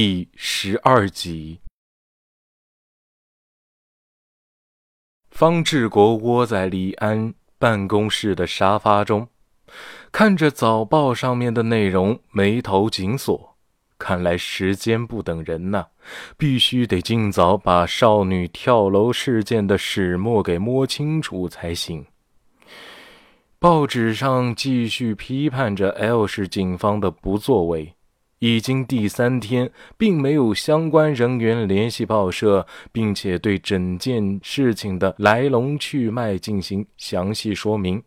第十二集。方志国窝在李安办公室的沙发中，看着早报上面的内容，眉头紧锁。看来时间不等人呐，必须得尽早把少女跳楼事件的始末给摸清楚才行。报纸上继续批判着 L 市警方的不作为。已经第三天，并没有相关人员联系报社，并且对整件事情的来龙去脉进行详细说明。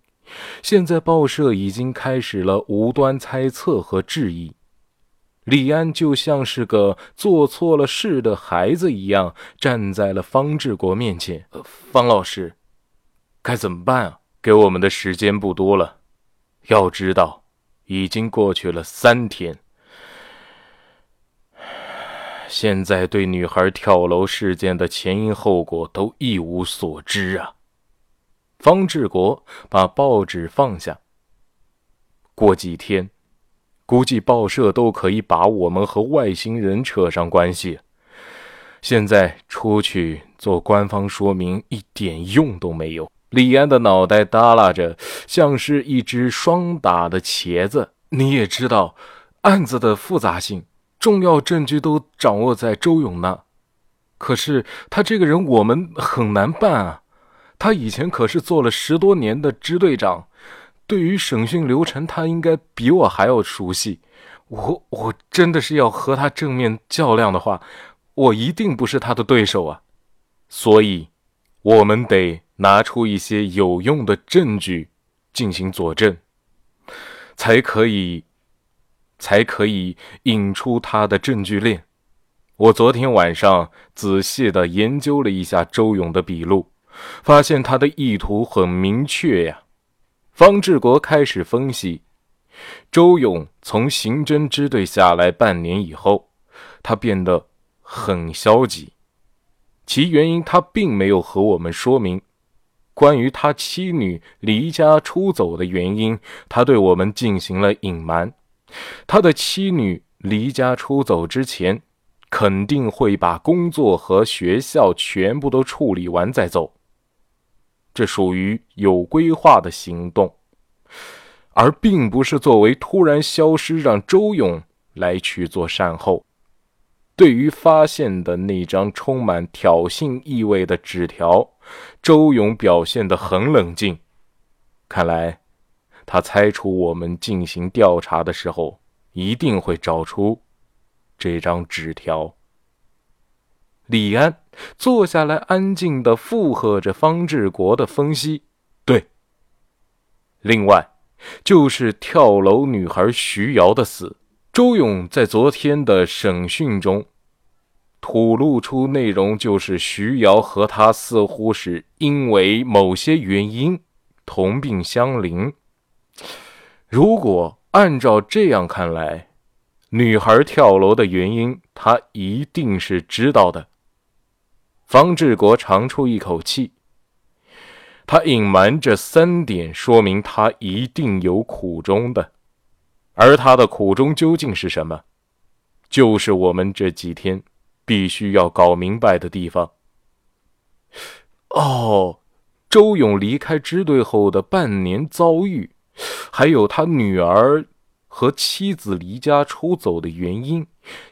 现在报社已经开始了无端猜测和质疑。李安就像是个做错了事的孩子一样，站在了方志国面前。方老师，该怎么办啊？给我们的时间不多了。要知道，已经过去了三天。现在对女孩跳楼事件的前因后果都一无所知啊！方志国把报纸放下。过几天，估计报社都可以把我们和外星人扯上关系。现在出去做官方说明一点用都没有。李安的脑袋耷拉着，像是一只霜打的茄子。你也知道，案子的复杂性。重要证据都掌握在周勇那，可是他这个人我们很难办啊。他以前可是做了十多年的支队长，对于审讯流程他应该比我还要熟悉。我我真的是要和他正面较量的话，我一定不是他的对手啊。所以，我们得拿出一些有用的证据进行佐证，才可以。才可以引出他的证据链。我昨天晚上仔细的研究了一下周勇的笔录，发现他的意图很明确呀。方志国开始分析，周勇从刑侦支队下来半年以后，他变得很消极，其原因他并没有和我们说明。关于他妻女离家出走的原因，他对我们进行了隐瞒。他的妻女离家出走之前，肯定会把工作和学校全部都处理完再走。这属于有规划的行动，而并不是作为突然消失让周勇来去做善后。对于发现的那张充满挑衅意味的纸条，周勇表现得很冷静。看来。他猜出我们进行调查的时候，一定会找出这张纸条。李安坐下来，安静的附和着方志国的分析。对。另外，就是跳楼女孩徐瑶的死。周勇在昨天的审讯中吐露出内容，就是徐瑶和他似乎是因为某些原因同病相怜。如果按照这样看来，女孩跳楼的原因，他一定是知道的。方志国长出一口气，他隐瞒这三点，说明他一定有苦衷的。而他的苦衷究竟是什么？就是我们这几天必须要搞明白的地方。哦，周勇离开支队后的半年遭遇。还有他女儿和妻子离家出走的原因，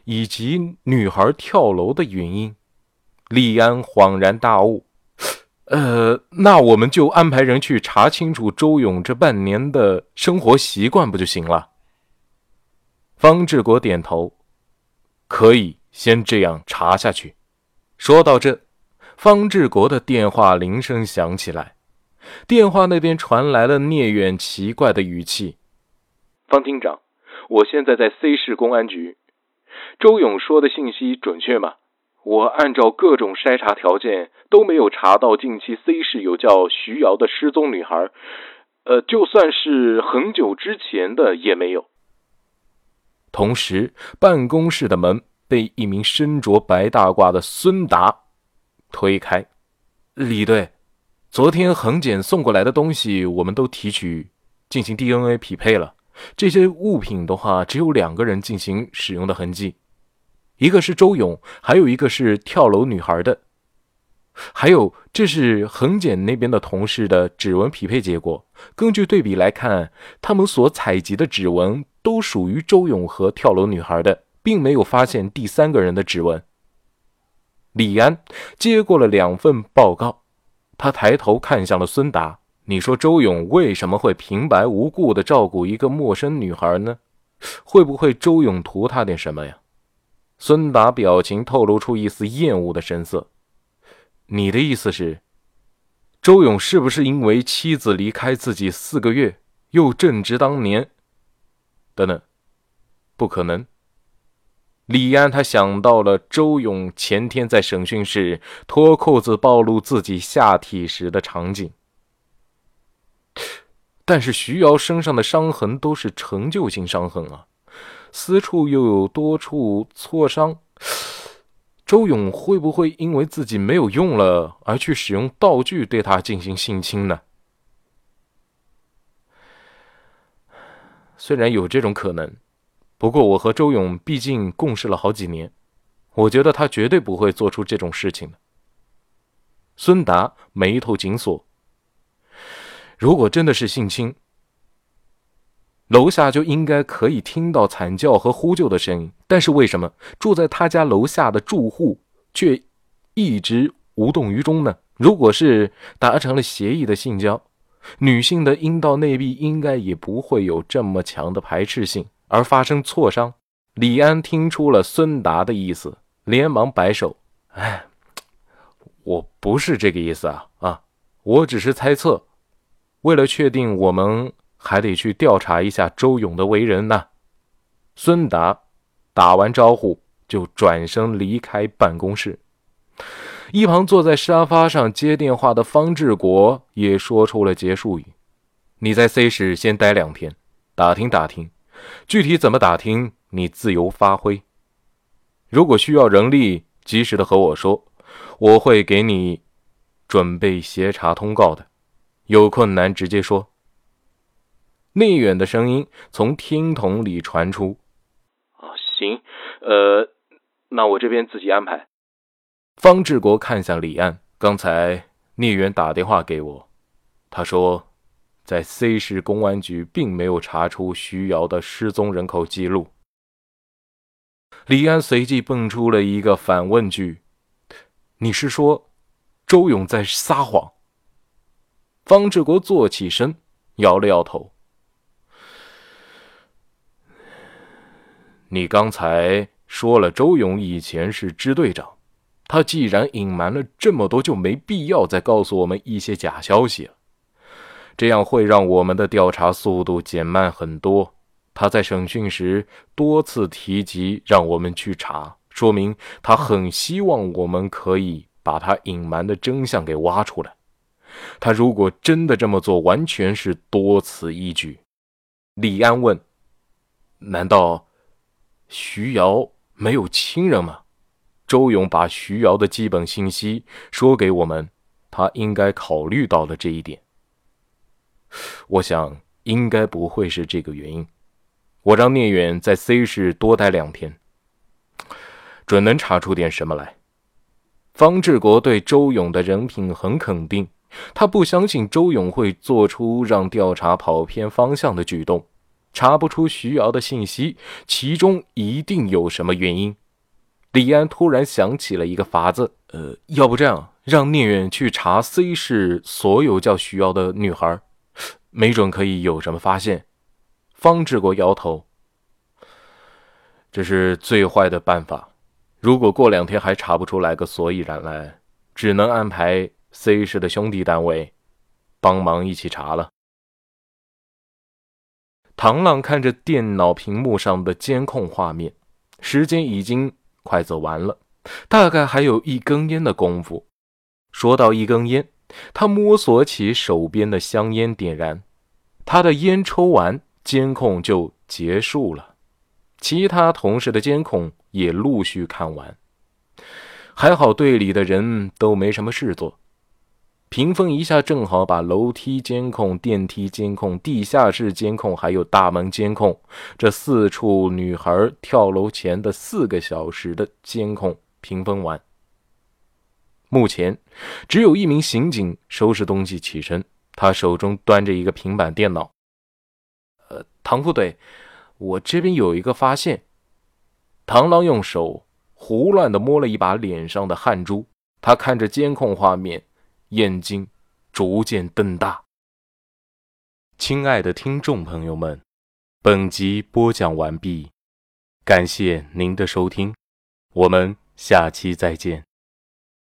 以及女孩跳楼的原因，李安恍然大悟。呃，那我们就安排人去查清楚周勇这半年的生活习惯，不就行了？方志国点头，可以先这样查下去。说到这，方志国的电话铃声响起来。电话那边传来了聂远奇怪的语气：“方厅长，我现在在 C 市公安局。周勇说的信息准确吗？我按照各种筛查条件都没有查到近期 C 市有叫徐瑶的失踪女孩。呃，就算是很久之前的也没有。”同时，办公室的门被一名身着白大褂的孙达推开，李队。昨天恒检送过来的东西，我们都提取进行 DNA 匹配了。这些物品的话，只有两个人进行使用的痕迹。一个是周勇，还有一个是跳楼女孩的。还有，这是恒检那边的同事的指纹匹配结果。根据对比来看，他们所采集的指纹都属于周勇和跳楼女孩的，并没有发现第三个人的指纹。李安接过了两份报告，他抬头看向了孙达：“你说周勇为什么会平白无故的照顾一个陌生女孩呢？会不会周勇图他点什么呀？”孙达表情透露出一丝厌恶的神色。你的意思是，周勇是不是因为妻子离开自己四个月，又正值当年？等等，不可能。李安他想到了周勇前天在审讯室脱裤子暴露自己下体时的场景，但是徐瑶身上的伤痕都是成就性伤痕啊，私处又有多处挫伤。周勇会不会因为自己没有用了而去使用道具对他进行性侵呢？虽然有这种可能，不过我和周勇毕竟共事了好几年，我觉得他绝对不会做出这种事情的。孙达眉头紧锁。如果真的是性侵，楼下就应该可以听到惨叫和呼救的声音，但是为什么住在他家楼下的住户却一直无动于衷呢？如果是达成了协议的性交，女性的阴道内壁应该也不会有这么强的排斥性而发生挫伤。李安听出了孙达的意思，连忙摆手：“哎，我不是这个意思啊啊，我只是猜测，为了确定我们。”还得去调查一下周勇的为人呢。孙达打完招呼就转身离开办公室。一旁坐在沙发上接电话的方志国也说出了结束语：“你在 C 市先待两天，打听打听，具体怎么打听你自由发挥。如果需要人力，及时的和我说，我会给你准备协查通告的。有困难直接说。”内远的声音从听筒里传出：“哦，行，呃，那我这边自己安排。”方志国看向李安，刚才聂远打电话给我，他说，在 C 市公安局并没有查出徐瑶的失踪人口记录。李安随即蹦出了一个反问句：“你是说，周勇在撒谎？”方志国坐起身，摇了摇头。你刚才说了，周勇以前是支队长，他既然隐瞒了这么多，就没必要再告诉我们一些假消息了，这样会让我们的调查速度减慢很多。他在审讯时多次提及让我们去查，说明他很希望我们可以把他隐瞒的真相给挖出来。他如果真的这么做，完全是多此一举。李安问：“难道？”徐瑶没有亲人吗？周勇把徐瑶的基本信息说给我们，他应该考虑到了这一点。我想应该不会是这个原因。我让聂远在 C 市多待两天，准能查出点什么来。方志国对周勇的人品很肯定，他不相信周勇会做出让调查跑偏方向的举动。查不出徐瑶的信息，其中一定有什么原因。李安突然想起了一个法子，呃，要不这样，让聂远去查 C 市所有叫徐瑶的女孩，没准可以有什么发现。方志国摇头，这是最坏的办法。如果过两天还查不出来个所以然来，只能安排 C 市的兄弟单位帮忙一起查了。唐浪看着电脑屏幕上的监控画面，时间已经快走完了，大概还有一根烟的功夫。说到一根烟，他摸索起手边的香烟，点燃。他的烟抽完，监控就结束了。其他同事的监控也陆续看完。还好队里的人都没什么事做。屏风一下正好把楼梯监控、电梯监控、地下室监控，还有大门监控这四处女孩跳楼前的四个小时的监控屏风完。目前，只有一名刑警收拾东西起身，他手中端着一个平板电脑。呃，唐副队，我这边有一个发现。螳螂用手胡乱的摸了一把脸上的汗珠，他看着监控画面。眼睛逐渐瞪大。亲爱的听众朋友们，本集播讲完毕，感谢您的收听，我们下期再见。